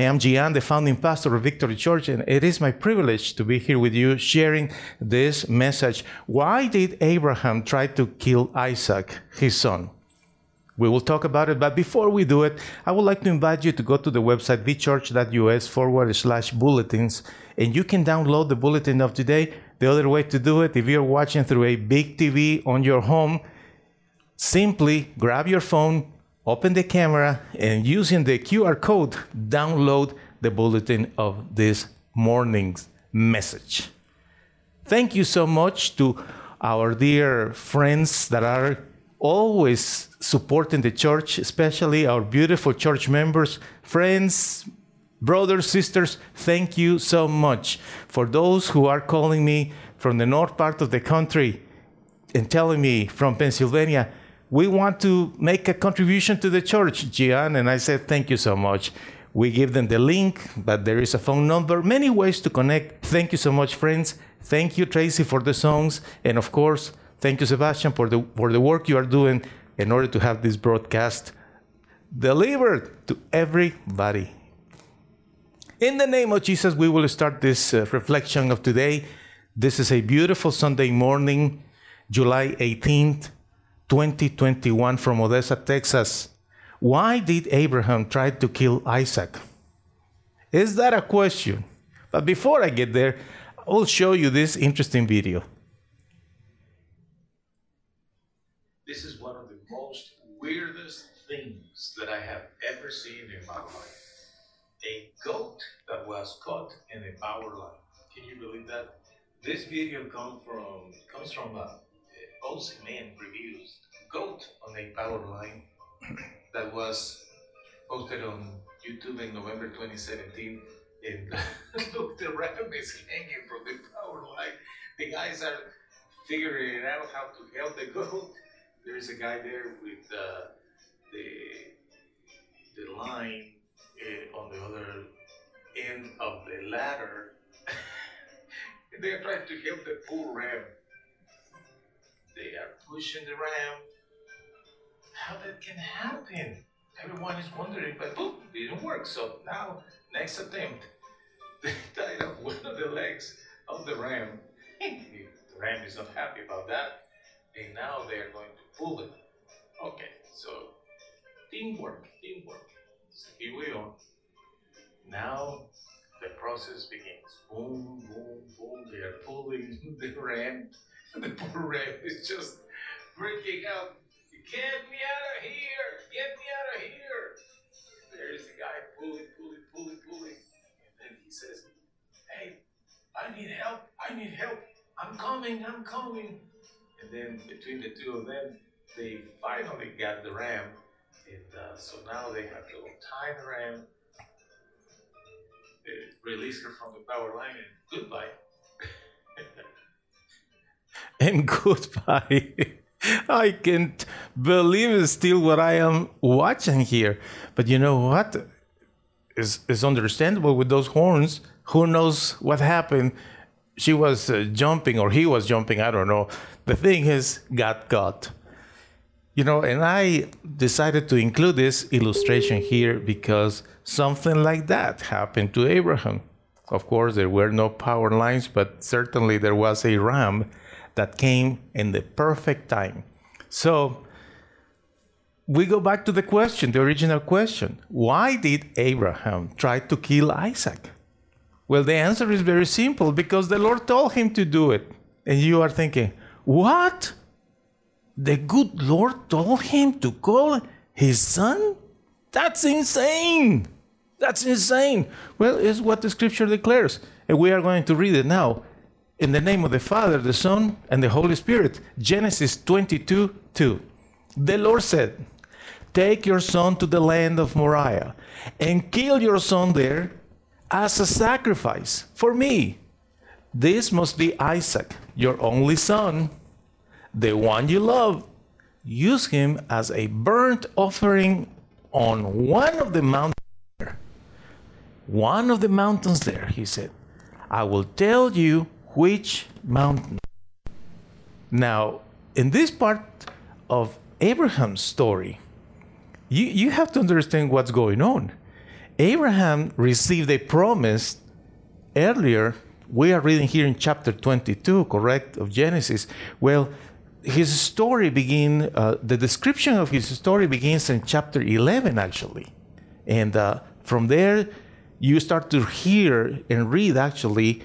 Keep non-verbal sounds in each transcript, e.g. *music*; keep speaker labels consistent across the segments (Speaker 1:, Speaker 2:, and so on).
Speaker 1: I am Gian, the founding pastor of Victory Church, and it is my privilege to be here with you sharing this message. Why did Abraham try to kill Isaac, his son? We will talk about it, but before we do it, I would like to invite you to go to the website vchurch.us forward slash bulletins, and you can download the bulletin of today. The other way to do it, if you're watching through a big TV on your home, simply grab your phone, open the camera, and using the QR code, download the bulletin of this morning's message. Thank you so much to our dear friends that are always supporting the church, especially our beautiful church members, friends, brothers, sisters. Thank you so much. For those who are calling me from the north part of the country and telling me from Pennsylvania, we want to make a contribution to the church, Gian. And I said, thank you so much. We give them the link, but there is a phone number, many ways to connect. Thank you so much, friends. Thank you, Tracy, for the songs. And of course, thank you, Sebastian, for the, for the work you are doing in order to have this broadcast delivered to everybody. In the name of Jesus, we will start this uh, reflection of today. This is a beautiful Sunday morning, July 18th, 2021 from Odessa, Texas. Why did Abraham try to kill Isaac? Is that a question? But before I get there, I will show you this interesting video.
Speaker 2: This is one of the most weirdest things that I have ever seen in my life. A goat that was caught in a power line. Can you believe that? This video come from comes from uh, OC Man Reviews. Goat on a power line that was posted on YouTube in November 2017. And *laughs* look, the ram is hanging from the power line. The guys are figuring out how to help the goat. There is a guy there with uh, the the line uh, on the other end of the ladder. *laughs* They're trying to help the poor ram. They are pushing the ram. How that can happen? Everyone is wondering, but boom, didn't work. So now, next attempt, *laughs* they tied up one of the legs of the ram. *laughs* the ram is not happy about that, and now they are going to pull it. Okay, so teamwork, teamwork. So here we are. Now the process begins. Boom, boom, boom. They are pulling *laughs* the ram. *laughs* The poor ram is just freaking out. Get me out of here! Get me out of here! There's the guy pulling, pulling, pulling, pulling. And then he says, Hey, I need help. I need help. I'm coming. I'm coming. And then between the two of them, they finally got the ram. And uh, so now they have to tie the ram, release her from the power line, and goodbye. *laughs*
Speaker 1: and goodbye. I can't believe still what I am watching here. But you know what? Is is understandable with those horns. Who knows what happened? She was uh, jumping, or he was jumping. I don't know. The thing is, got caught. You know, and I decided to include this illustration here because something like that happened to Abraham. Of course, there were no power lines, but certainly there was a ram that came in the perfect time. So we go back to the question, the original question. Why did Abraham try to kill Isaac? Well, the answer is very simple because the Lord told him to do it. And you are thinking, what? The good Lord told him to call his son? That's insane. That's insane. Well, it's what the scripture declares. And we are going to read it now. In the name of the Father, the Son, and the Holy Spirit. Genesis 22 2. The Lord said, Take your son to the land of Moriah and kill your son there as a sacrifice for me. This must be Isaac, your only son, the one you love. Use him as a burnt offering on one of the mountains there. One of the mountains there, he said. I will tell you which mountain. Now, in this part of Abraham's story, you, you have to understand what's going on. Abraham received a promise earlier. We are reading here in chapter 22, correct, of Genesis. Well, his story begin. Uh, the description of his story begins in chapter 11, actually, and uh, from there you start to hear and read actually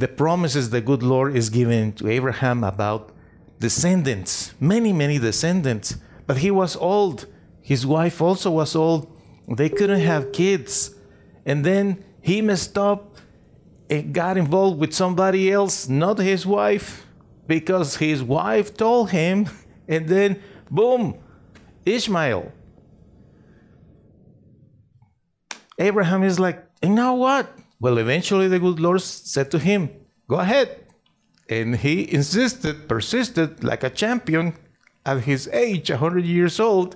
Speaker 1: the promises the good Lord is giving to Abraham about descendants, many, many descendants. But he was old. His wife also was old. They couldn't have kids. And then he messed up and got involved with somebody else, not his wife, because his wife told him. *laughs* And then, boom, Ishmael. Abraham is like, and now what? Well, eventually the good Lord said to him, Go ahead. And he insisted, persisted like a champion at his age, 100 years old.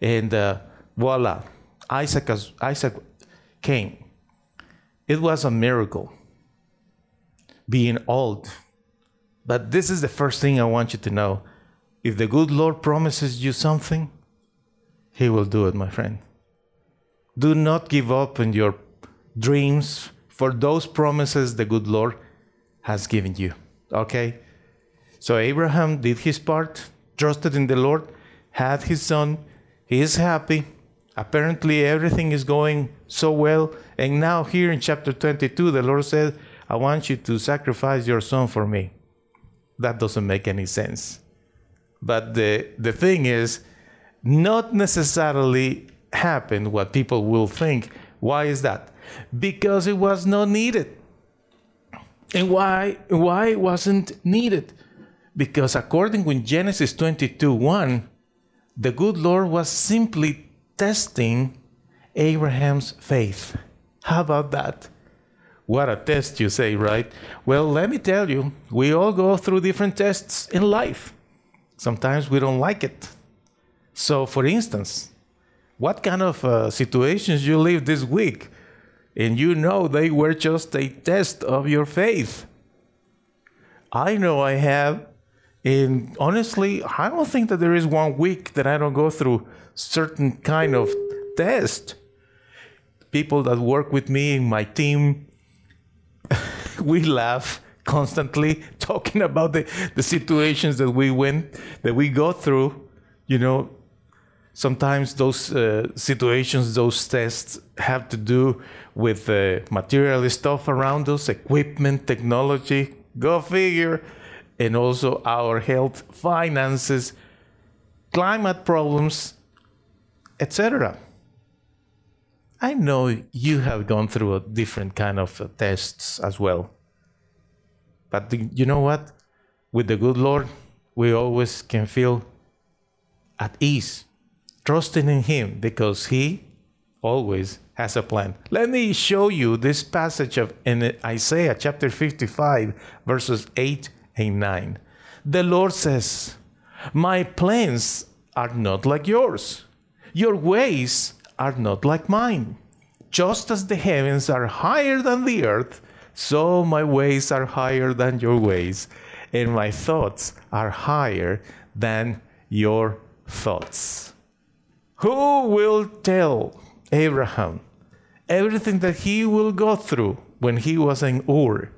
Speaker 1: And uh, voila, Isaac, Isaac came. It was a miracle being old. But this is the first thing I want you to know. If the good Lord promises you something, He will do it, my friend. Do not give up on your dreams for those promises the good Lord has given you. Okay? So Abraham did his part, trusted in the Lord, had his son, he is happy. Apparently, everything is going so well. And now, here in chapter 22, the Lord said, I want you to sacrifice your son for me. That doesn't make any sense. But the, the thing is, not necessarily happened what people will think. Why is that? because it was not needed. And why, why it wasn't needed? Because according with Genesis 22 1, the good Lord was simply testing Abraham's faith. How about that? What a test, you say, right? Well, let me tell you, we all go through different tests in life. Sometimes we don't like it. So, for instance, what kind of uh, situations you live this week? and you know they were just a test of your faith. I know I have, and honestly, I don't think that there is one week that I don't go through certain kind of test. People that work with me in my team, *laughs* we laugh constantly talking about the, the situations that we went that we go through you know sometimes those uh, situations, those tests have to do with uh, material stuff around us, equipment, technology, go figure, and also our health, finances, climate problems, etc. I know you have gone through a different kind of uh, tests as well. But the, you know what? With the good Lord, we always can feel at ease trusting in Him because He always has a plan. Let me show you this passage of in Isaiah chapter 55, verses 8 and 9. The Lord says, My plans are not like yours, your ways are not like mine. Just as the heavens are higher than the earth, so my ways are higher than your ways, and my thoughts are higher than your thoughts. Who will tell Abraham everything that he will go through when he was in Ur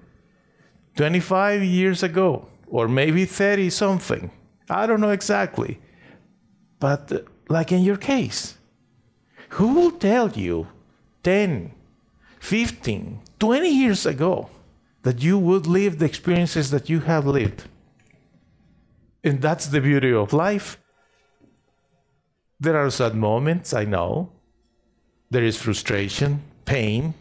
Speaker 1: 25 years ago, or maybe 30 something? I don't know exactly. But, like in your case, who will tell you 10, 15, 20 years ago that you would live the experiences that you have lived? And that's the beauty of life. There are sad moments, I know. There is frustration, pain.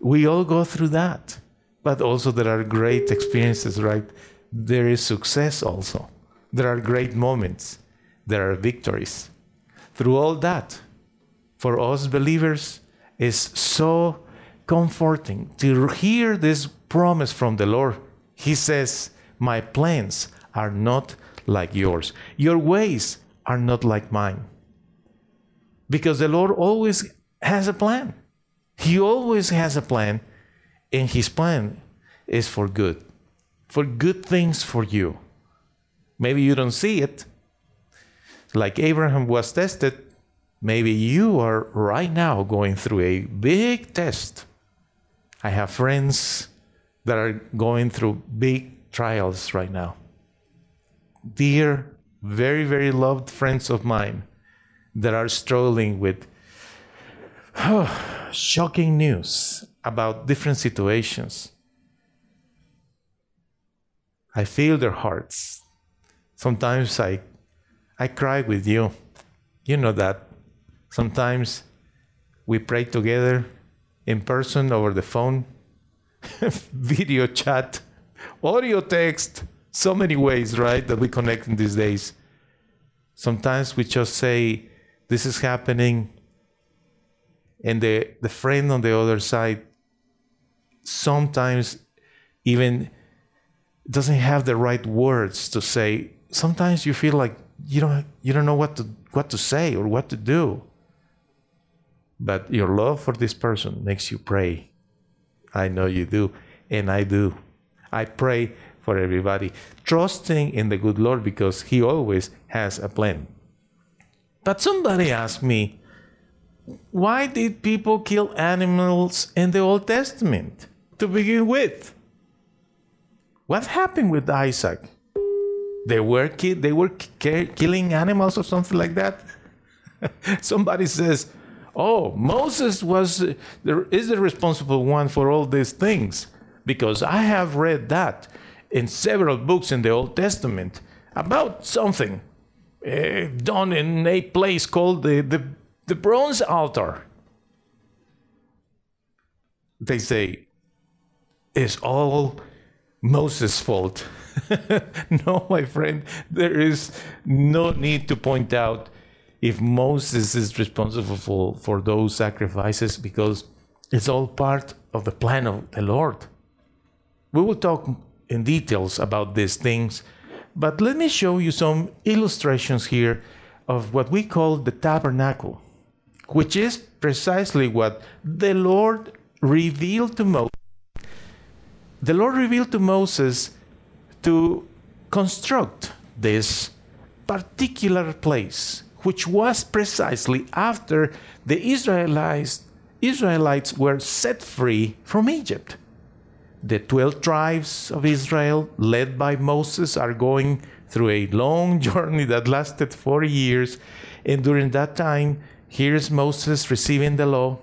Speaker 1: We all go through that. But also, there are great experiences, right? There is success also. There are great moments. There are victories. Through all that, for us believers, is so comforting to hear this promise from the Lord. He says, My plans are not like yours, your ways are not like mine. Because the Lord always has a plan. He always has a plan, and His plan is for good, for good things for you. Maybe you don't see it. Like Abraham was tested, Maybe you are right now going through a big test. I have friends that are going through big trials right now. Dear, very, very loved friends of mine that are struggling with oh, *sighs* shocking news about different situations. I feel their hearts. Sometimes I, I cry with you. You know that. Sometimes we pray together in person over the phone, *laughs* video chat, audio text, so many ways, right, that we connect in these days. Sometimes we just say, This is happening. And the, the friend on the other side sometimes even doesn't have the right words to say. Sometimes you feel like you don't you don't know what to what to say or what to do. But your love for this person makes you pray. I know you do, and I do. I pray for everybody, trusting in the good Lord because He always has a plan. But somebody asked me, why did people kill animals in the Old Testament to begin with? What happened with Isaac? They were ki- they were ki- killing animals or something like that. *laughs* Somebody says, "Oh, Moses was the, is the responsible one for all these things," because I have read that in several books in the Old Testament about something uh, done in a place called the, the the bronze altar. They say it's all Moses' fault. *laughs* no, my friend, there is no need to point out if Moses is responsible for, for those sacrifices because it's all part of the plan of the Lord. We will talk in details about these things, but let me show you some illustrations here of what we call the tabernacle, which is precisely what the Lord revealed to Moses. The Lord revealed to Moses to construct this particular place, which was precisely after the Israelites, Israelites were set free from Egypt. The 12 tribes of Israel, led by Moses, are going through a long *laughs* journey that lasted 40 years. And during that time, here's Moses receiving the law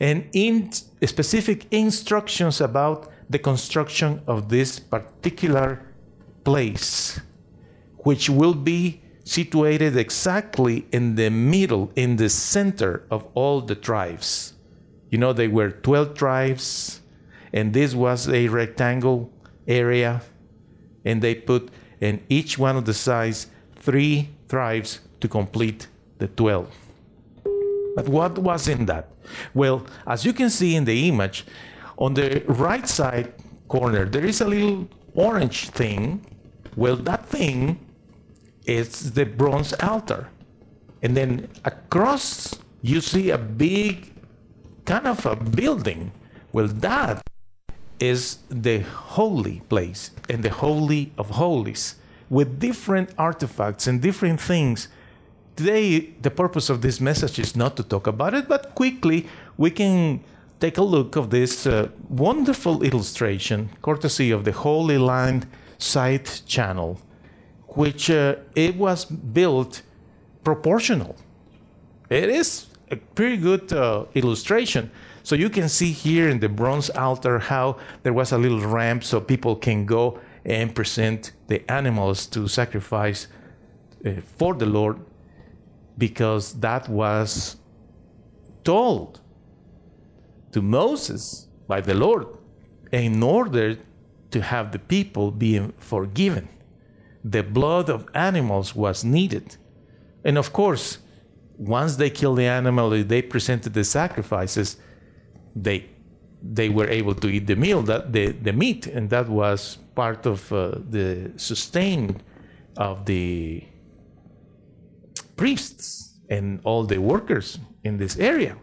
Speaker 1: and in specific instructions about the construction of this particular place, which will be situated exactly in the middle, in the center of all the tribes. You know, they were 12 tribes, and this was a rectangle area, and they put in each one of the sides three tribes to complete the 12. But what was in that? Well, as you can see in the image, on the right side corner, there is a little orange thing. Well, that thing is the bronze altar. And then across, you see a big kind of a building. Well, that is the holy place and the holy of holies with different artifacts and different things today, the purpose of this message is not to talk about it, but quickly we can take a look of this uh, wonderful illustration, courtesy of the Holy Land site channel, which uh, it was built proportional. It is a pretty good uh, illustration. So you can see here in the bronze altar how there was a little ramp so people can go and present the animals to sacrifice uh, for the Lord because that was told to Moses by the Lord in order to have the people being forgiven. The blood of animals was needed. And of course, once they killed the animal, they presented the sacrifices, they they were able to eat the meal, that the, the meat, and that was part of uh, the sustain of the priests and all the workers in this area.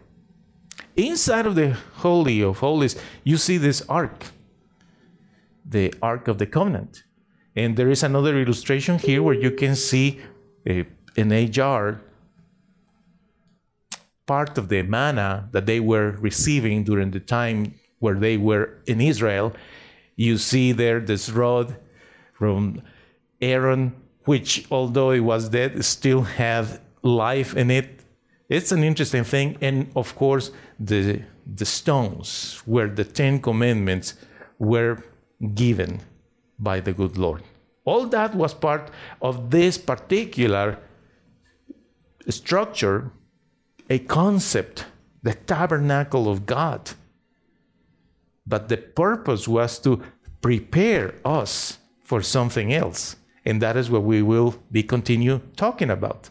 Speaker 1: Inside of the Holy of Holies, you see this ark, the Ark of the Covenant. And there is another illustration here where you can see in a jar part of the manna that they were receiving during the time where they were in Israel. You see there this rod from Aaron, which, although it was dead, still had life in it. It's an interesting thing. And of course, the, the stones where the Ten Commandments were given by the good Lord. All that was part of this particular structure, a concept, the tabernacle of God. But the purpose was to prepare us for something else. And that is what we will be continue talking about.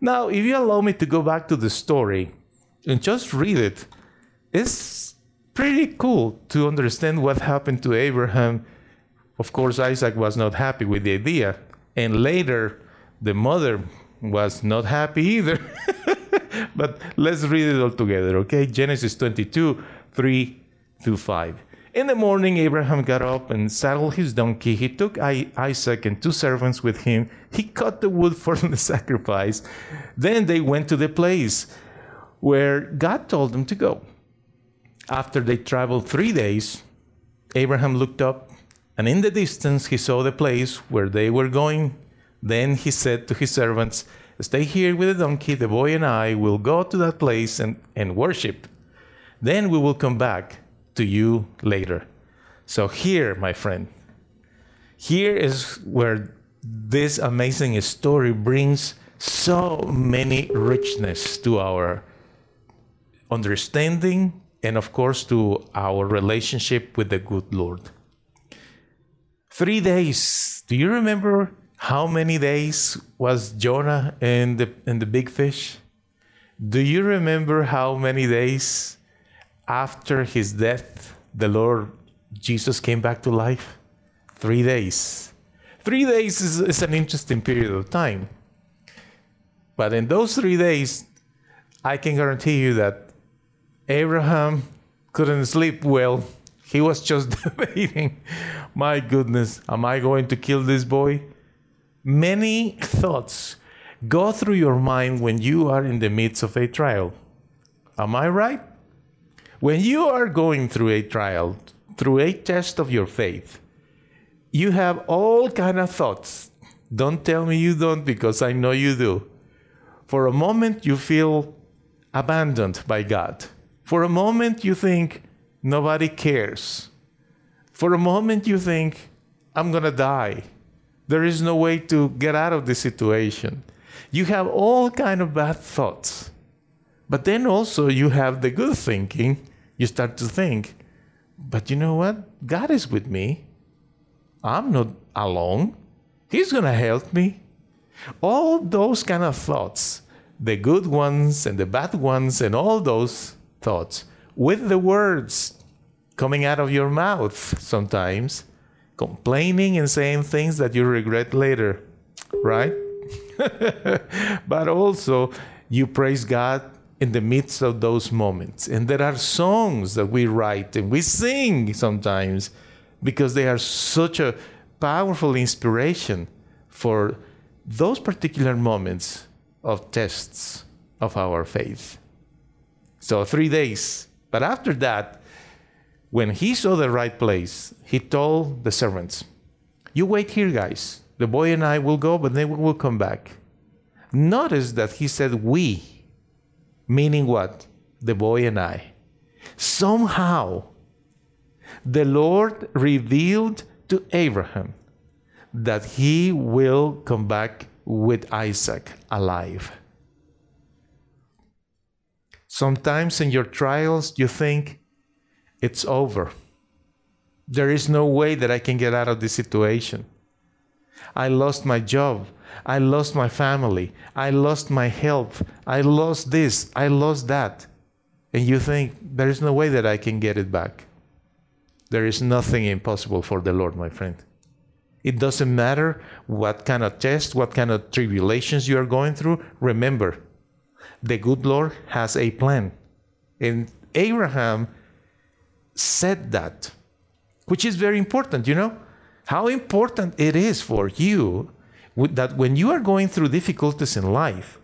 Speaker 1: Now, if you allow me to go back to the story and just read it, it's pretty cool to understand what happened to Abraham. Of course, Isaac was not happy with the idea. And later, the mother was not happy either. *laughs* *laughs* but let's read it all together, okay? Genesis 22 3 through 5. In the morning, Abraham got up and saddled his donkey. He took Isaac and two servants with him. He cut the wood for *laughs* the sacrifice. Then they went to the place where God told them to go. After they traveled three days, Abraham looked up, and in the distance he saw the place where they were going. Then he said to his servants, Stay here with the donkey, the boy and I will go to that place and, and worship. Then we will come back to you later. So, here, my friend, here is where this amazing story brings so many richness to our understanding and, of course, to our relationship with the good Lord. Three days. Do you remember how many days was Jonah in the in the big fish? Do you remember how many days after his death, the Lord Jesus came back to life? Three days. Three days is, is an interesting period of time. But in those three days, I can guarantee you that Abraham couldn't sleep well. He was just *laughs* debating, my goodness, am I going to kill this boy? Many thoughts go through your mind when you are in the midst of a trial. Am I right? When you are going through a trial, through a test of your faith, you have all kind of thoughts. Don't tell me you don't because I know you do. For a moment you feel abandoned by God. For a moment you think nobody cares. For a moment you think I'm going to die. There is no way to get out of the situation. You have all kind of bad thoughts. But then also you have the good thinking you start to think, but you know what? God is with me. I'm not alone. He's going to help me. All those kind of thoughts, the good ones and the bad ones, and all those thoughts, with the words coming out of your mouth sometimes, complaining and saying things that you regret later, right? *laughs* but also, you praise God in the midst of those moments. And there are songs that we write and we sing sometimes because they are such a powerful inspiration for those particular moments of tests of our faith. So, three days. But after that, when he saw the right place, he told the servants, You wait here, guys. The boy and I will go, but then we will come back. Notice that he said, We Meaning what? The boy and I. Somehow, the Lord revealed to Abraham that he will come back with Isaac alive. Sometimes in your trials, you think it's over. There is no way that I can get out of this situation. I lost my job. I lost my family. I lost my health. I lost this. I lost that. And you think, there is no way that I can get it back. There is nothing impossible for the Lord, my friend. It doesn't matter what kind of test, what kind of tribulations you are going through. Remember, the good Lord has a plan. And Abraham said that, which is very important, you know? How important it is for you that when you are going through difficulties in life,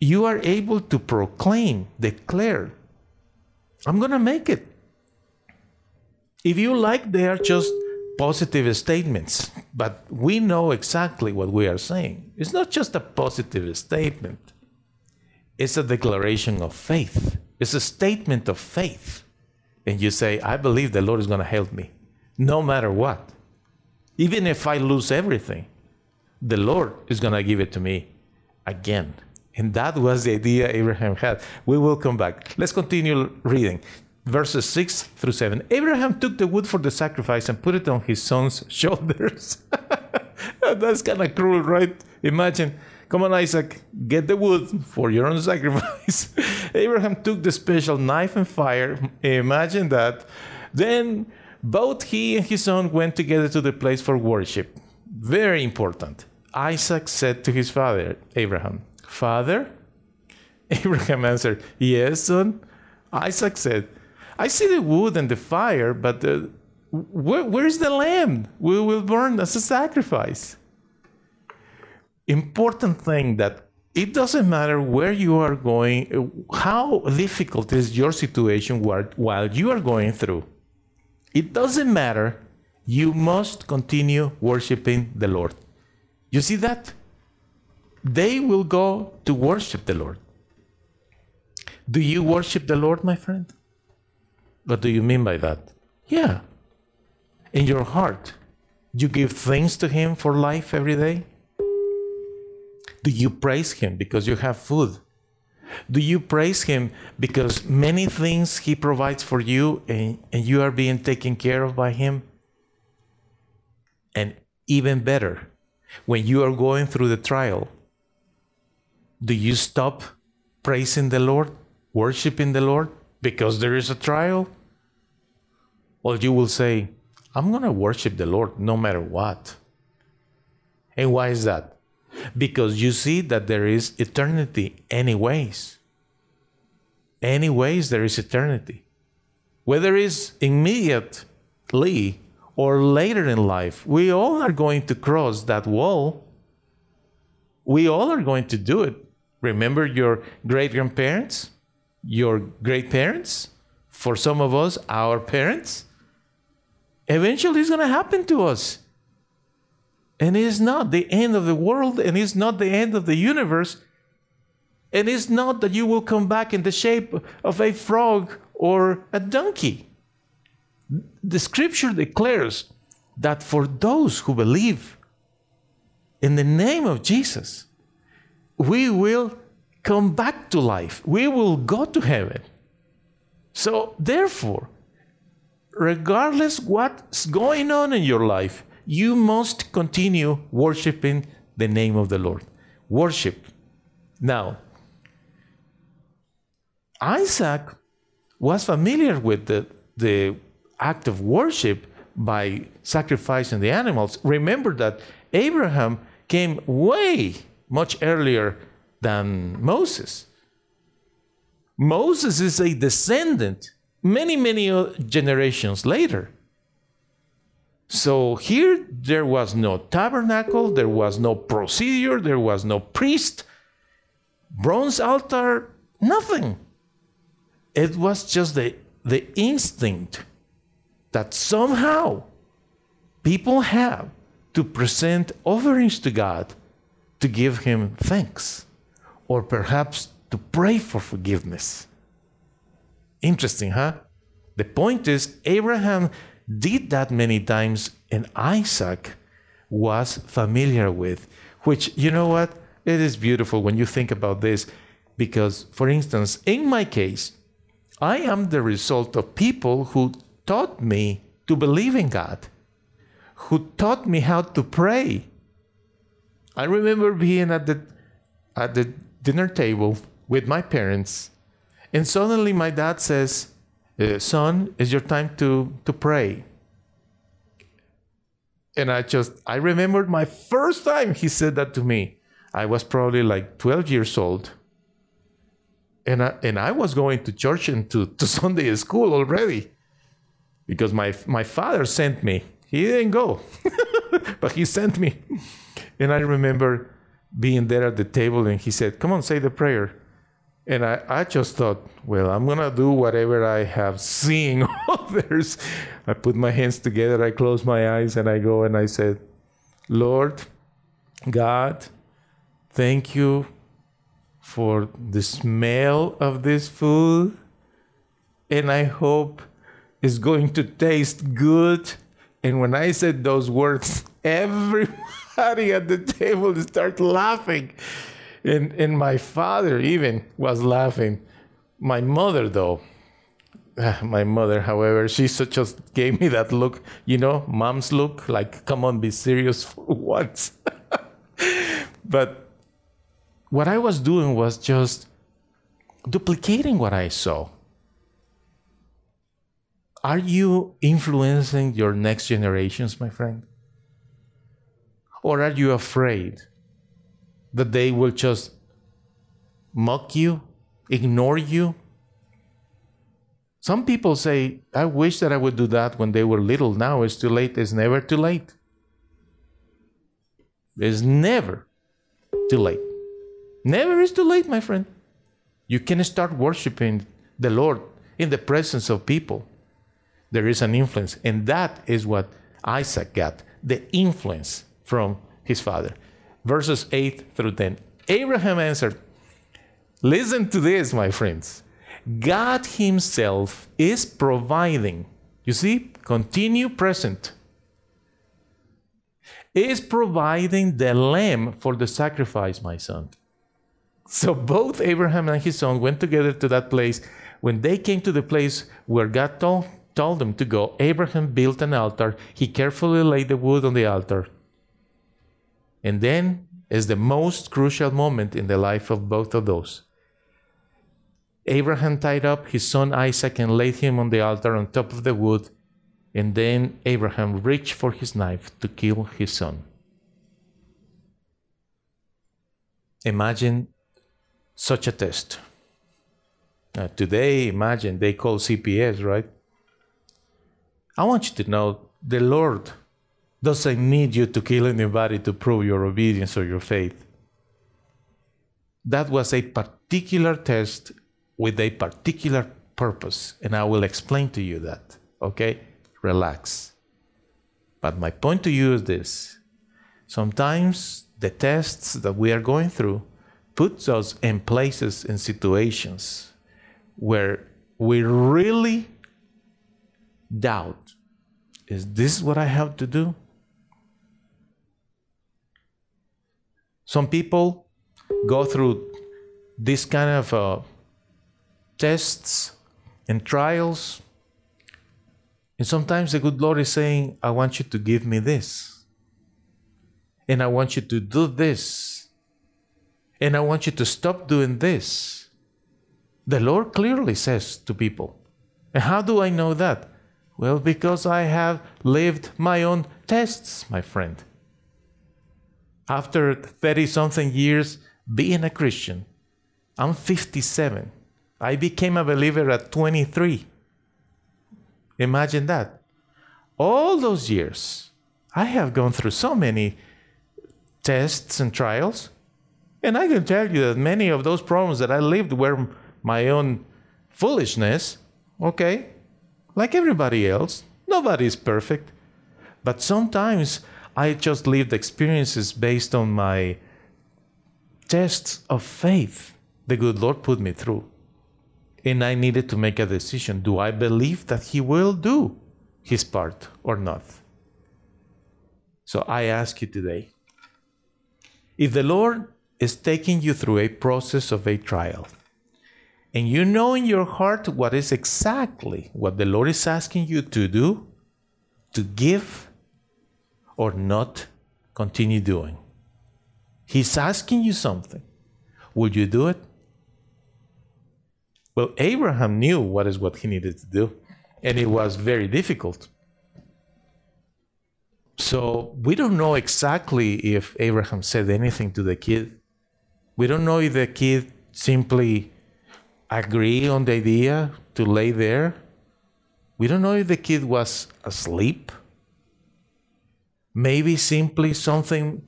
Speaker 1: you are able to proclaim, declare, I'm going to make it. If you like, they are just positive statements, but we know exactly what we are saying. It's not just a positive statement, it's a declaration of faith, it's a statement of faith. And you say, I believe the Lord is going to help me no matter what. Even if I lose everything, the Lord is going to give it to me again. And that was the idea Abraham had. We will come back. Let's continue reading. Verses 6 through 7. Abraham took the wood for the sacrifice and put it on his son's *laughs* shoulders. *laughs* That's kind of cruel, right? Imagine, come on, Isaac, get the wood for your own *laughs* sacrifice. Abraham took the special knife and fire. Imagine that. Then both he and his son went together to the place for worship. Very important. Isaac said to his father, Abraham, Father? *laughs* Abraham answered, Yes, son. Isaac said, I see the wood and the fire, but uh, the, where, where's the lamb we will burn as a sacrifice? Important thing that it doesn't matter where you are going, how difficult is your situation while you are going through. It doesn't matter. You must continue worshiping the Lord. You see that? They will go to worship the Lord. Do you worship the Lord, my friend? What do you mean by that? Yeah. In your heart, you give thanks to Him for life every day? Do you praise Him because you have food? Do you praise Him because many things He provides for you and, and you are being taken care of by Him? And even better, when you are going through the trial, do you stop praising the Lord, worshiping the Lord because there is a trial? Or you will say, I'm going to worship the Lord no matter what. And why is that? Because you see that there is eternity, anyways. Anyways, there is eternity. Whether it's immediately or later in life, we all are going to cross that wall. We all are going to do it. Remember your great grandparents, your great parents, for some of us, our parents. Eventually, it's going to happen to us. And it's not the end of the world, and it's not the end of the universe. And it's not that you will come back in the shape of a frog or a donkey. The scripture declares that for those who believe in the name of Jesus, we will come back to life. We will go to heaven. So, therefore, regardless what's going on in your life, you must continue worshiping the name of the Lord. Worship. Now, Isaac was familiar with the, the act of worship by sacrificing the animals. Remember that Abraham came way much earlier than Moses. Moses is a descendant many, many uh, generations later. So here there was no tabernacle, there was no procedure, there was no priest, bronze altar, nothing. It was just the, the instinct that somehow people have to present offerings to God to give him thanks, or perhaps to pray for forgiveness. Interesting, huh? The point is, Abraham did that many times, and Isaac was familiar with, which, you know what? It is beautiful when you think about this, because, for instance, in my case, I am the result of people who taught me to believe in God, who taught me how to pray, I remember being at the at the dinner table with my parents, and suddenly my dad says, uh, "Son, it's your time to to pray." And I just I remembered my first time he said that to me. I was probably like 12 years old. And I, and I was going to church and to, to *laughs* Sunday school already because my, my father sent me. He didn't go, *laughs* but he sent me. And I remember being there at the table and he said, Come on, say the prayer. And I, I just thought, well, I'm going to do whatever I have seen *laughs* oh, others. I put my hands together, I close my eyes, and I go and I said, Lord, God, thank you for the smell of this food. And I hope it's going to taste good. And when I said those words, *laughs* everybody at the table started laughing. And, and my father even was laughing. My mother, though, *sighs* my mother, however, she just gave me that look, you know, mom's look, like, come on, be serious *laughs* for once. *laughs* but what I was doing was just duplicating what I saw. Are you influencing your next generations, my friend? Or are you afraid that they will just mock you, ignore you? Some people say, I wish that I would do that when they were little. Now it's too late. It's never too late. It's never too late. Never is too late, my friend. You can start worshiping the Lord in the presence of people. There is an influence, and that is what Isaac got the influence from his father. Verses 8 through 10. Abraham answered, Listen to this, my friends. God Himself is providing. You see, continue present. Is providing the lamb for the sacrifice, my son. So both Abraham and his son went together to that place. When they came to the place where God told, told them to go, Abraham built an altar. He carefully laid the wood on the altar. And then is the most crucial moment in the life of both of those. Abraham tied up his son Isaac and laid him on the altar on top of the wood. And then Abraham reached for his knife to kill his son. Imagine such a test. Uh, today, imagine they call CPS, right? I want you to know the Lord doesn't need you to kill anybody to prove your obedience or your faith. That was a particular test with a particular purpose, and I will explain to you that. Okay? Relax. But my point to you is this sometimes the tests that we are going through puts us in places and situations where we really doubt is this what I have to do? Some people go through this kind of uh, tests and trials. And sometimes the good Lord is saying, I want you to give me this. And I want you to do this. And I want you to stop doing this. The Lord clearly says to people. And how do I know that? Well, because I have lived my own tests, my friend. After 30 something years being a Christian, I'm 57. I became a believer at 23. Imagine that. All those years, I have gone through so many tests and trials. And I can tell you that many of those problems that I lived were my own foolishness, okay? Like everybody else, nobody is perfect. But sometimes I just lived experiences based on my tests of faith the good Lord put me through. And I needed to make a decision. Do I believe that He will do His part or not? So I ask you today if the Lord is taking you through a process of a trial. And you know in your heart what is exactly what the Lord is asking you to do, to give, or not continue doing. He's asking you something. Will you do it? Well, Abraham knew what is what he needed to do, and it was very difficult. So we don't know exactly if Abraham said anything to the kid we don't know if the kid simply agreed on the idea to lay there. We don't know if the kid was asleep. Maybe simply something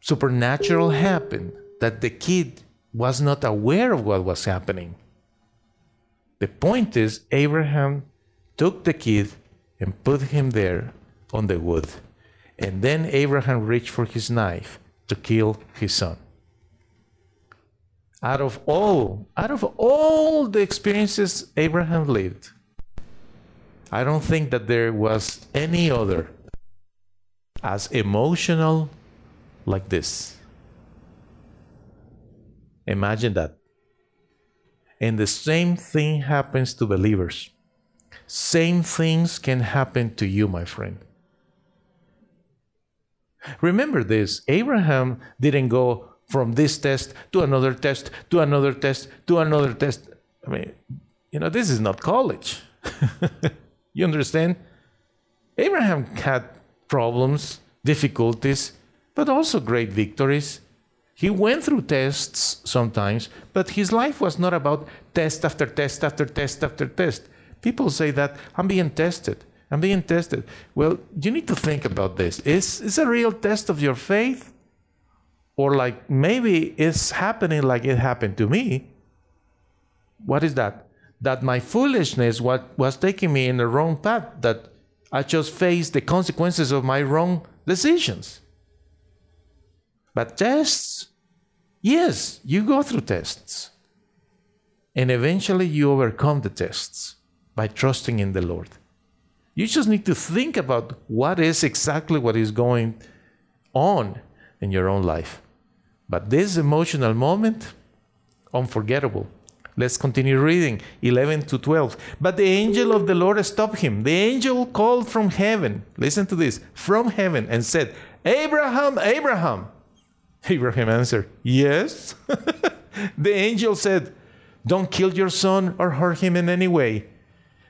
Speaker 1: supernatural happened that the kid was not aware of what was happening. The point is, Abraham took the kid and put him there on the wood. And then Abraham reached for his knife to kill his son. Out of all, out of all the experiences Abraham lived, I don't think that there was any other as emotional like this. Imagine that. And the same thing happens to believers. Same things can happen to you, my friend. Remember this Abraham didn't go from this test to another test to another test to another test. I mean, you know, this is not college. *laughs* you understand? Abraham had problems, difficulties, but also great victories. He went through tests sometimes, but his life was not about test after test after test after test. People say that I'm being tested. I'm being tested. Well, you need to think about this. Is is a real test of your faith? Or like maybe it's happening like it happened to me. What is that? That my foolishness what was taking me in the wrong path, that I just face the consequences of my wrong decisions. But tests, yes, you go through tests. And eventually you overcome the tests by trusting in the Lord. You just need to think about what is exactly what is going on in your own life. But this emotional moment, unforgettable. Let's continue reading 11 to 12. But the angel of the Lord stopped him. The angel called from heaven, listen to this, from heaven, and said, Abraham, Abraham. Abraham answered, Yes. *laughs* the angel said, Don't kill your son or hurt him in any way.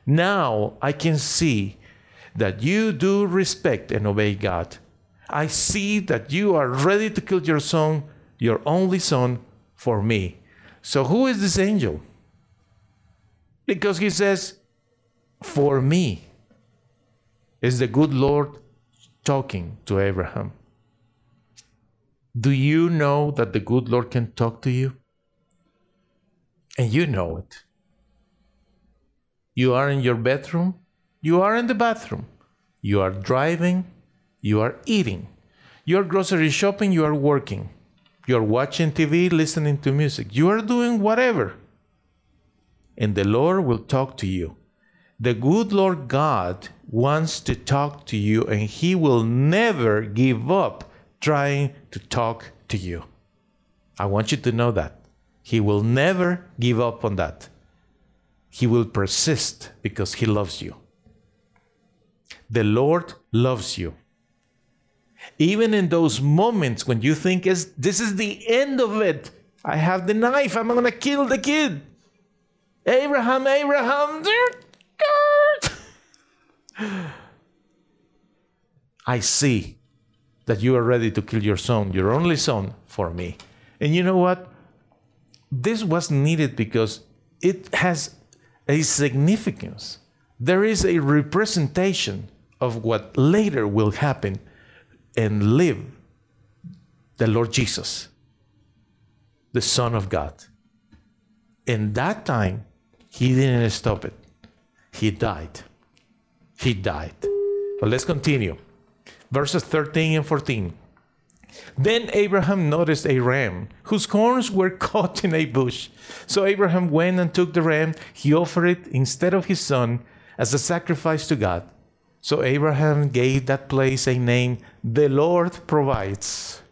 Speaker 1: Now I can see that you do respect and obey God. I see that you are ready to kill your son, your only son, for me. So, who is this angel? Because he says, For me. Is the good Lord talking to Abraham? Do you know that the good Lord can talk to you? And you know it. You are in your bedroom, you are in the bathroom, you are driving, you are eating, you are grocery shopping, you are working, you are watching TV, listening to music, you are doing whatever. And the Lord will talk to you. The good Lord God wants to talk to you, and He will never give up trying to talk to you. I want you to know that. He will never give up on that. He will persist because He loves you. The Lord loves you. Even in those moments when you think is this is the end of it. I have the knife. I'm to kill the kid. Abraham, Abraham. I see that you are ready to kill your son, your only son, for me. And you know what? This was needed because it has a significance. There is a representation of what later will happen and live the Lord Jesus, the Son of God. In that time, he didn't stop it. He died. He died. But let's continue. Verses 13 and 14. Then Abraham noticed a ram whose horns were *laughs* caught in a bush. So Abraham went and took the ram. He offered it instead of his son as a sacrifice to God. So Abraham gave that place a name, the Lord provides.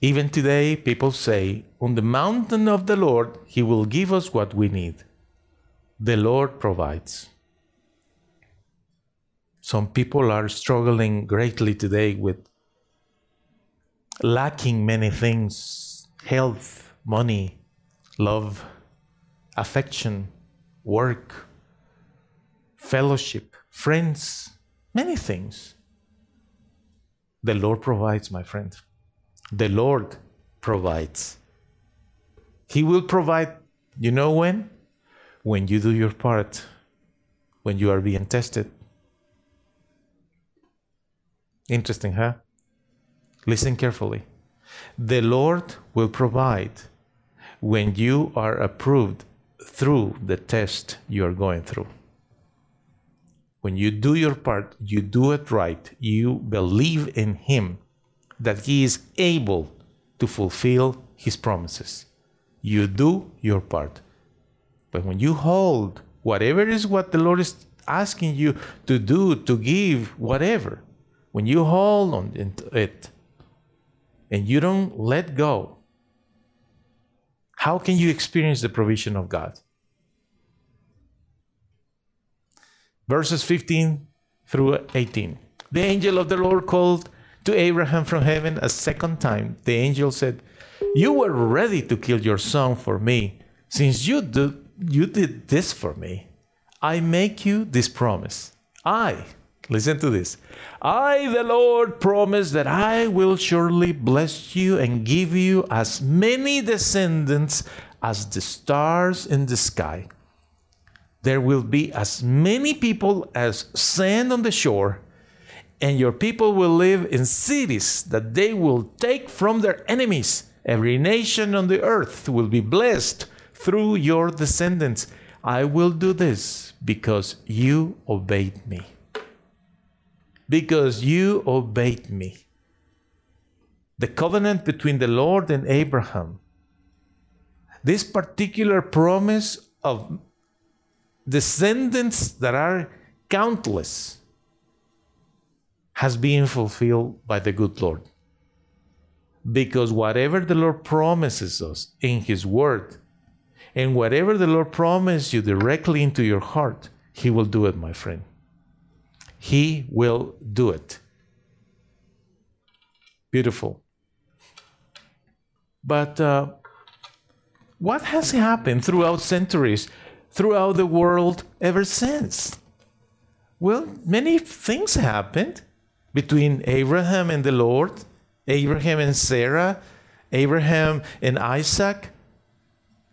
Speaker 1: Even today, people say, On the mountain of the Lord, he will give us what we need. The Lord provides. Some people are struggling greatly today with lacking many things health, money, love, affection, work, fellowship, friends, many things. The Lord provides, my friend. The Lord provides. He will provide, you know when? When you do your part, when you are being tested. Interesting, huh? Listen carefully. The Lord will provide when you are approved through the test you are going through. When you do your part, you do it right, you believe in Him that He is able to fulfill His promises. You do your part. But when you hold whatever is what the Lord is asking you to do, to give, whatever, when you hold on to it and you don't let go, how can you experience the provision of God? Verses 15 through 18. The angel of the Lord called to Abraham from heaven a second time. The angel said, You were ready to kill your son for me. Since you, do, you did this for me, I make you this promise. I, listen to this, I, the Lord, promise that I will surely bless you and give you as many descendants as the stars in the sky. There will be as many people as sand on the shore, and your people will live in cities that they will take from their enemies. Every nation on the earth will be blessed through your descendants. I will do this because you obeyed me. Because you obeyed me. The covenant between the Lord and Abraham, this particular promise of descendants that are countless, has been fulfilled by the good Lord. Because whatever the Lord promises us in His Word, and whatever the Lord promises you directly into your heart, He will do it, my friend. He will do it. Beautiful. But uh, what has happened throughout centuries, throughout the world ever since? Well, many things happened between Abraham and the Lord, Abraham and Sarah, Abraham and Isaac,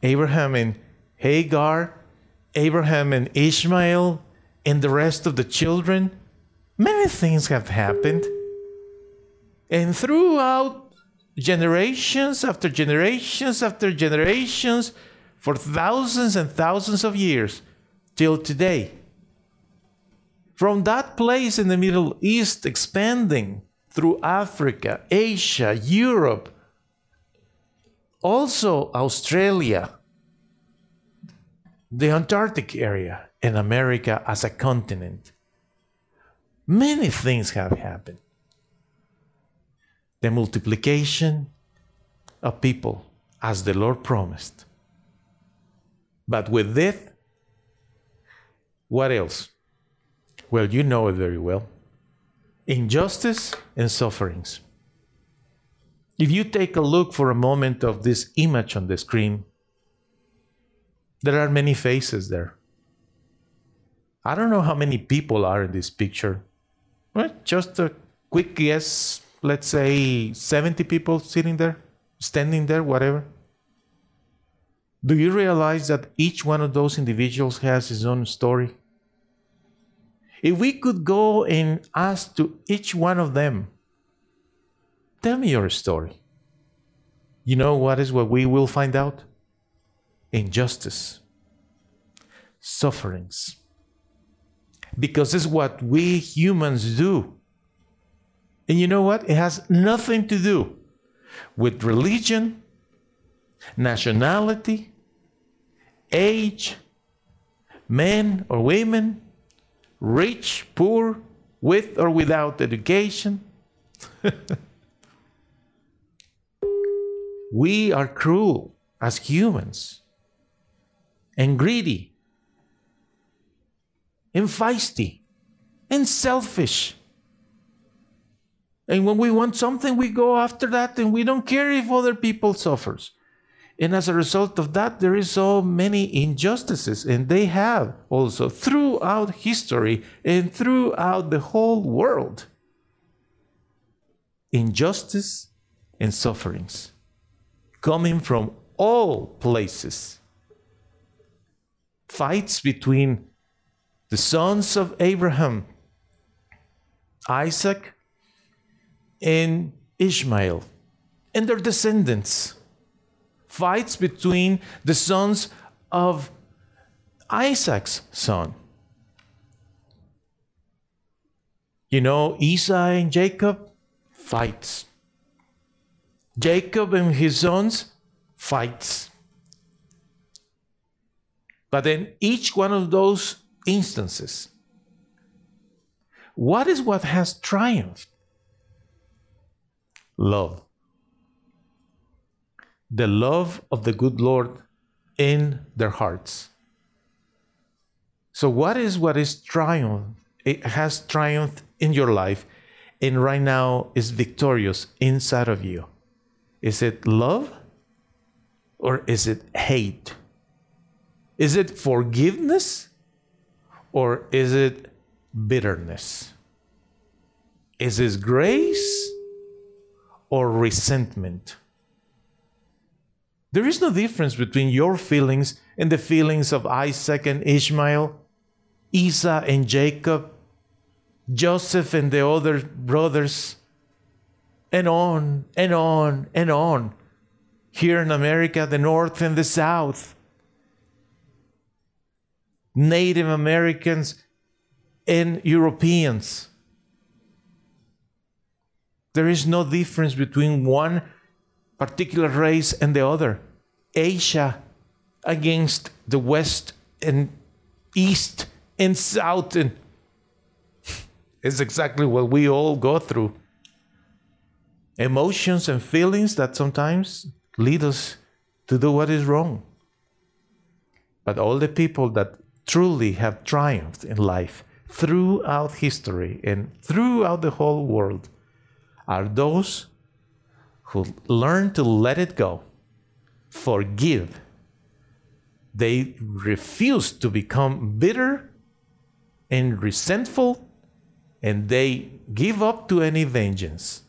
Speaker 1: Abraham and Hagar, Abraham and Ishmael, and the rest of the children. Many things have happened. And throughout generations after generations after generations, for thousands and thousands of years, till today. From that place in the Middle East, expanding through Africa, Asia, Europe, also Australia, the Antarctic area, and America as a continent. Many things have happened. The multiplication of people as the Lord promised. But with death, what else? Well, you know it very well injustice and sufferings. If you take a look for a moment of this image on the screen, there are many faces there. I don't know how many people are in this picture. Well, just a quick guess, let's say 70 people sitting there, standing there, whatever. Do you realize that each one of those individuals has his own story? If we could go and ask to each one of them, Tell me your story. You know what is what we will find out? Injustice, sufferings. Because it's what we humans do. And you know what? It has nothing to do with religion, nationality, age, men or women, rich, poor, with or without education. *laughs* we are cruel as humans and greedy and feisty and selfish. And when we want something, we go after that and we don't care if other people suffers. And as a result of that, there is so many injustices, and they have also throughout history and throughout the whole world. Injustice and sufferings coming from all places. Fights between the sons of Abraham, Isaac, and Ishmael, and their descendants. Fights between the sons of Isaac's son. You know, Esau and Jacob fights. Jacob and his sons fights. But in each one of those instances, what is what has triumphed? Love. The love of the good Lord in their hearts. So, what is what is triumph? It has triumphed in your life and right now is victorious inside of you. Is it love or is it hate? Is it forgiveness or is it bitterness? Is it grace or resentment? There is no difference between your feelings and the feelings of Isaac and Ishmael, Esau and Jacob, Joseph and the other brothers, and on and on and on. Here in America, the North and the South, Native Americans and Europeans. There is no difference between one particular race and the other. Asia against the West and East and South and it's exactly what we all go through. Emotions and feelings that sometimes lead us to do what is wrong. But all the people that truly have triumphed in life throughout history and throughout the whole world are those who learn to let it go, forgive. They refuse to become bitter and resentful, and they give up to any vengeance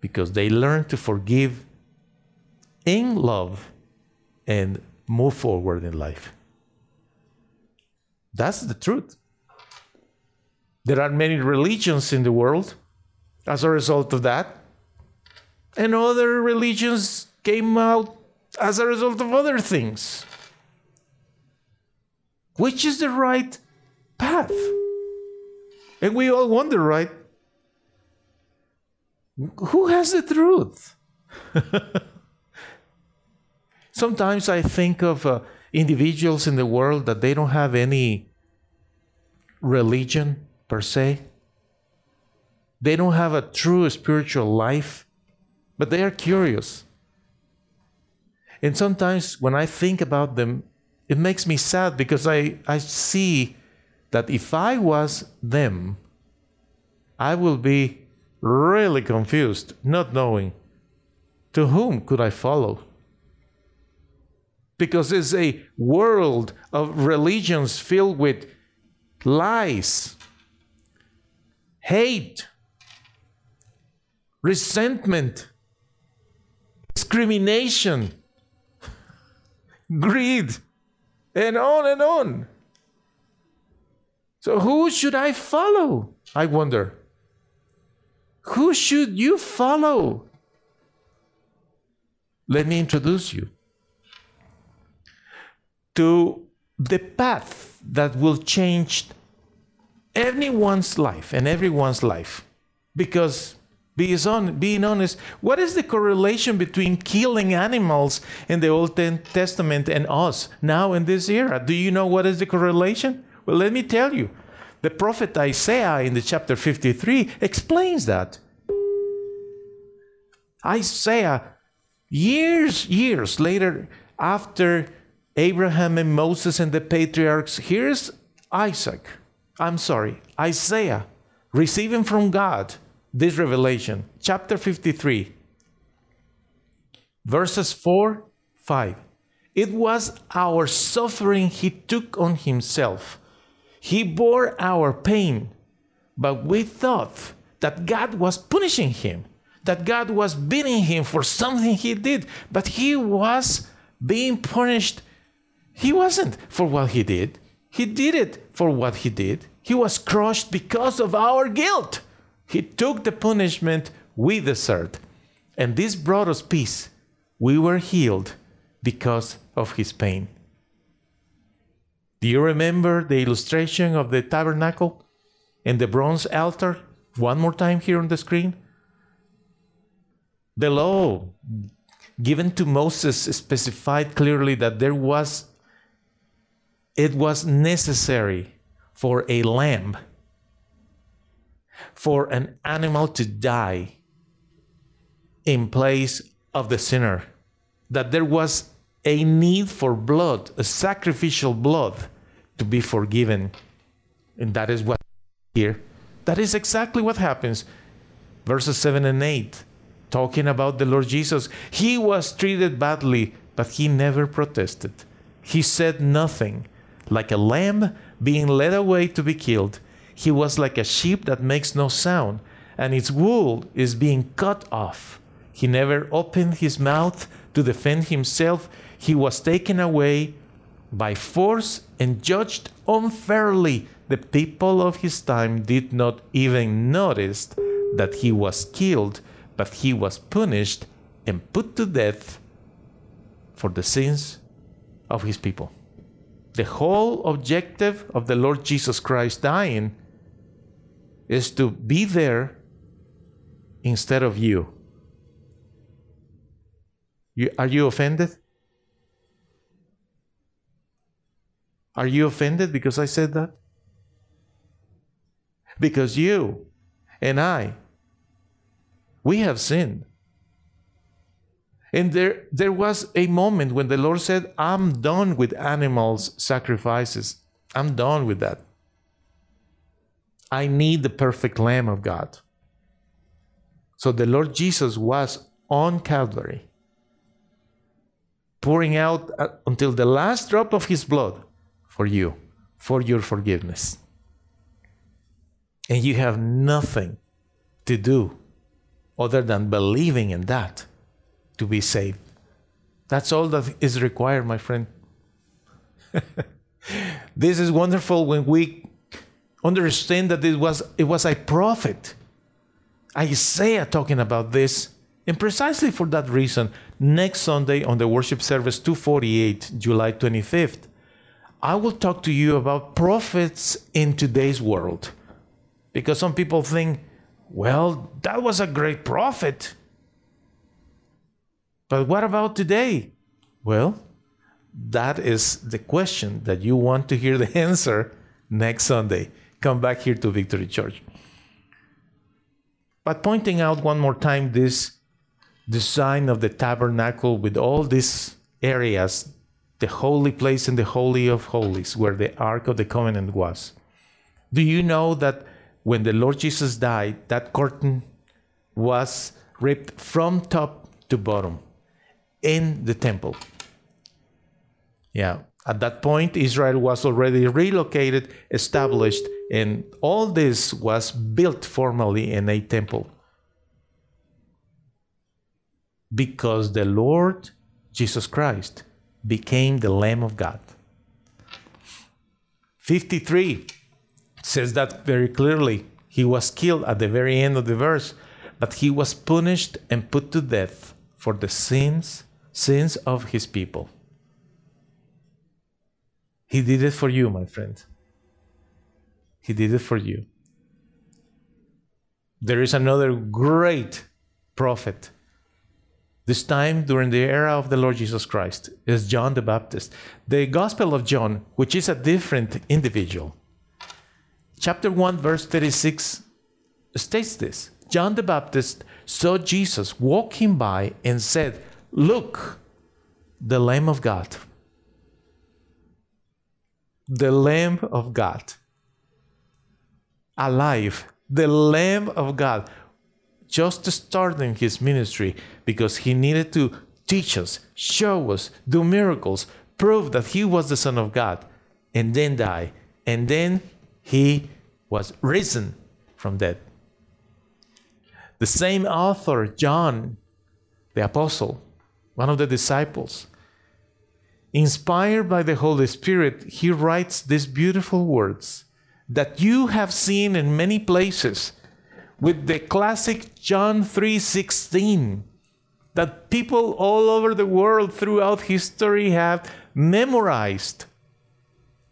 Speaker 1: because they learn to forgive in love and move forward in life. That's the truth. There are many religions in the world as a result of that. And other religions came out as a result of other things. Which is the right path? And we all wonder, right? Who has the truth? *laughs* Sometimes I think of uh, individuals in the world that they don't have any religion per se. They don't have a true spiritual life, but they are curious. And sometimes when I think about them, it makes me sad because I, I see that if I was them, I will be really confused, not knowing to whom could I follow. Because it's a world of religions filled with lies, hate, resentment, discrimination, greed, and on and on. So, who should I follow? I wonder. Who should you follow? Let me introduce you to the path that will change anyone's life and everyone's life. Because being honest, what is the correlation between killing animals in the Old Testament and us now in this era? Do you know what is the correlation? Well, let me tell you. The prophet Isaiah in the chapter 53 explains that. Isaiah, years, years later, after Abraham and Moses and the patriarchs, here's Isaac, I'm sorry, Isaiah, receiving from God this revelation. Chapter 53, verses 4, 5. It was our suffering he took on himself. He bore our pain, but we thought that God was punishing him, that God was beating him for something he did, but he was being punished. He wasn't for what he did, he did it for what he did. He was crushed because of our guilt. He took the punishment we deserved. And this brought us peace. We were healed because of his pain. Do you remember the illustration of the tabernacle and the bronze altar? One more time here on the screen. The law given to Moses specified clearly that there was it was necessary for a lamb for an animal to die in place of the sinner that there was a need for blood a sacrificial blood to be forgiven and that is what here that is exactly what happens verses 7 and 8 talking about the Lord Jesus. He was treated badly, but he never protested. He said nothing. Like a lamb being led away to be killed, he was like a sheep that makes no sound, and its wool is being cut off. He never opened his mouth to defend himself. He was taken away by force and judged unfairly. The people of his time did not even notice that he was killed but he was punished and put to death for the sins of his people. The whole objective of the Lord Jesus Christ dying is to be there instead of you. you are you offended? Are you offended because I said that? Because you and I we have sinned. And there, there was a moment when the Lord said, I'm done with animals' sacrifices. I'm done with that. I need the perfect Lamb of God. So the Lord Jesus was on Calvary, pouring out uh, until the last drop of his blood for you, for your forgiveness. And you have nothing to do other than believing in that to be saved. That's all that is required, my friend. *laughs* this is wonderful when we understand that it was, it was a prophet, Isaiah, talking about this. And precisely for that reason, next Sunday on the worship service 248, July 25th, I will talk to you about prophets in today's world. Because some people think well, that was a great prophet. But what about today? Well, that is the question that you want to hear the *laughs* answer next Sunday. Come back here to Victory Church. But pointing out one more time this design of the tabernacle with all these areas, the holy place and the holy of holies, where the Ark of the Covenant was. Do you know that when the Lord Jesus died, that curtain was ripped from top to bottom in the temple. Yeah, at that point, Israel was already relocated, established, and all this was built formally in a temple. Because the Lord Jesus Christ became the Lamb of God. 53 says that very clearly. He was killed at the very end of the verse, but he was punished and put to death for the sins sins of his people. He did it for you, my friend. He did it for you. There is another great prophet. This time during the era of the Lord Jesus Christ is John the Baptist. The Gospel of John, which is a different individual, chapter 1, verse 36 states this John the Baptist saw Jesus walking by and said, Look, the Lamb of God. The Lamb of God. Alive. The Lamb of God. Just starting his ministry because he needed to teach us, show us, do miracles, prove that he was the Son of God, and then die. And then he was risen from dead. The same author, John, the apostle, one of the disciples, inspired by the Holy Spirit, he writes these beautiful words that you have seen in many places with the classic John 3:16 that people all over the world throughout history have memorized.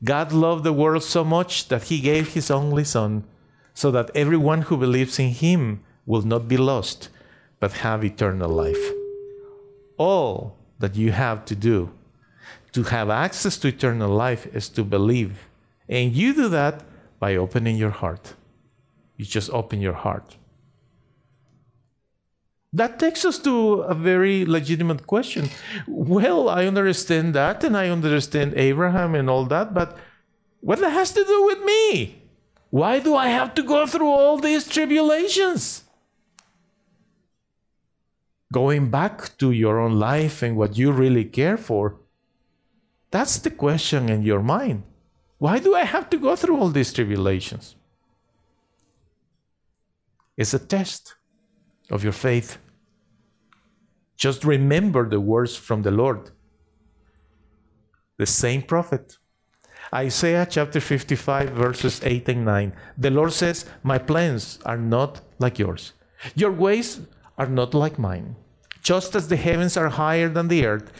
Speaker 1: God loved the world so much that he gave his only Son, so that everyone who believes in him will not be lost, but have eternal life. All that you have to do to have access to eternal life is to believe. And you do that by opening your heart. You just open your heart. That takes us to a very legitimate question. Well, I understand that and I understand Abraham and all that, but what that has to do with me? Why do I have to go through all these tribulations? Going back to your own life and what you really care for, that's the question in your mind. Why do I have to go through all these tribulations? It's a test of your faith. Just remember the words from the Lord. The same prophet. Isaiah chapter 55, verses 8 and 9. The Lord says, My plans are not like yours, your ways are not like mine. Just as the heavens are higher than the earth,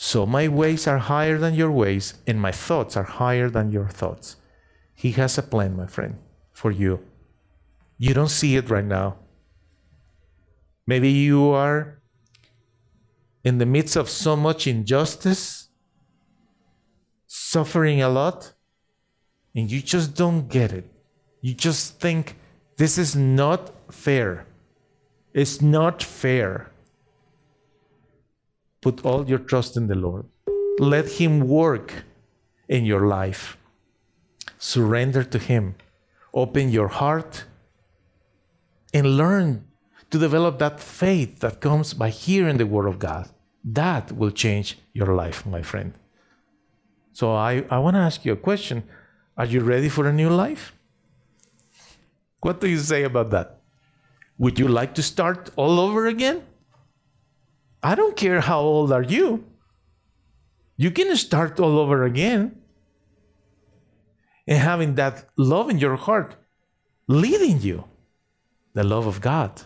Speaker 1: so my ways are higher than your ways, and my thoughts are higher than your thoughts. He has a plan, my friend, for you. You don't see it right now. Maybe you are in the midst of so much injustice, suffering a lot, and you just don't get it. You just think this is not fair. It's not fair. Put all your trust in the Lord. Let Him work in your life. Surrender to Him. Open your heart and learn to develop that faith that comes by hearing the Word of God. That will change your life, my friend. So I, I want to ask you a question Are you ready for a new life? What do you say about that? Would you like to start all over again? I don't care how old are you. You can start all over again. And having that love in your heart leading you, the love of God.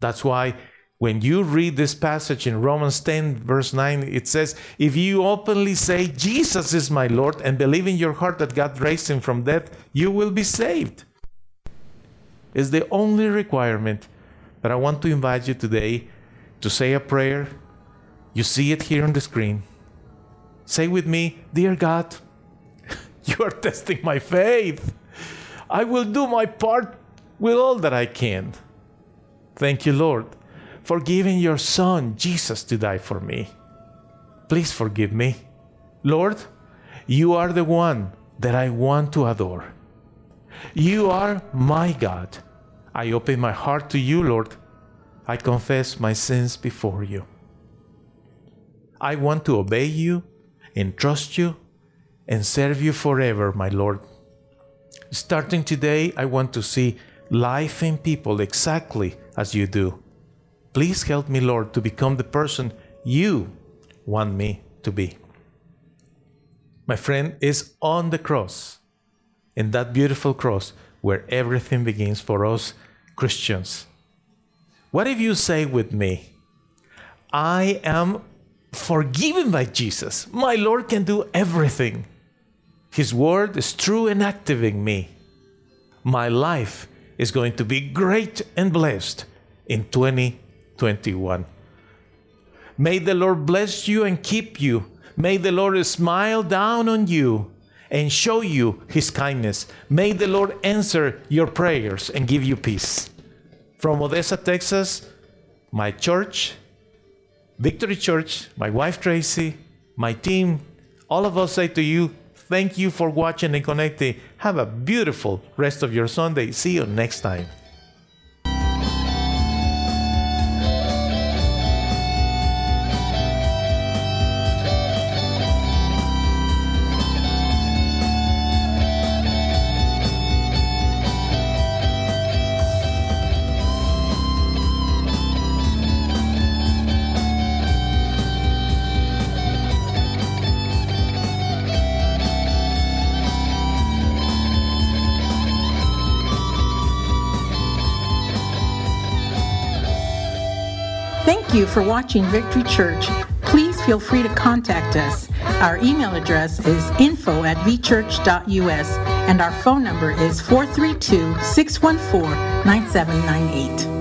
Speaker 1: That's why when you read this passage in Romans 10, verse 9, it says, If you openly say, Jesus is my Lord, and believe in your heart that God raised him from death, you will be saved. It's the only requirement. that I want to invite you today to say a prayer. You see it here on the screen. Say with me, Dear God, *laughs* you are testing my faith. I will do my part with all that I can. Thank you, Lord, for giving your Son, Jesus, to die for me. Please forgive me. Lord, you are the one that I want to adore. You are my God. I open my heart to you, Lord I confess my sins before you. I want to obey you and trust you and serve you forever, my Lord. Starting today, I want to see life in people exactly as you do. Please help me, Lord, to become the person you want me to be. My friend is on the cross, in that beautiful cross where everything begins for us Christians. What if you say with me, I am forgiven by Jesus? My Lord can do everything. His word is true and active in me. My life is going to be great and blessed in 2021. May the Lord bless you and keep you. May the Lord smile down on you and show you his kindness. May the Lord answer your prayers and give you peace from Odessa, Texas, my church, Victory Church, my wife Tracy, my team, all of us say to you, thank you for watching and connecting. Have a beautiful rest of your Sunday. See you next time.
Speaker 3: You for watching Victory Church. Please feel free to contact us. Our email address is info at vchurch.us and our phone number is 432 614 9798.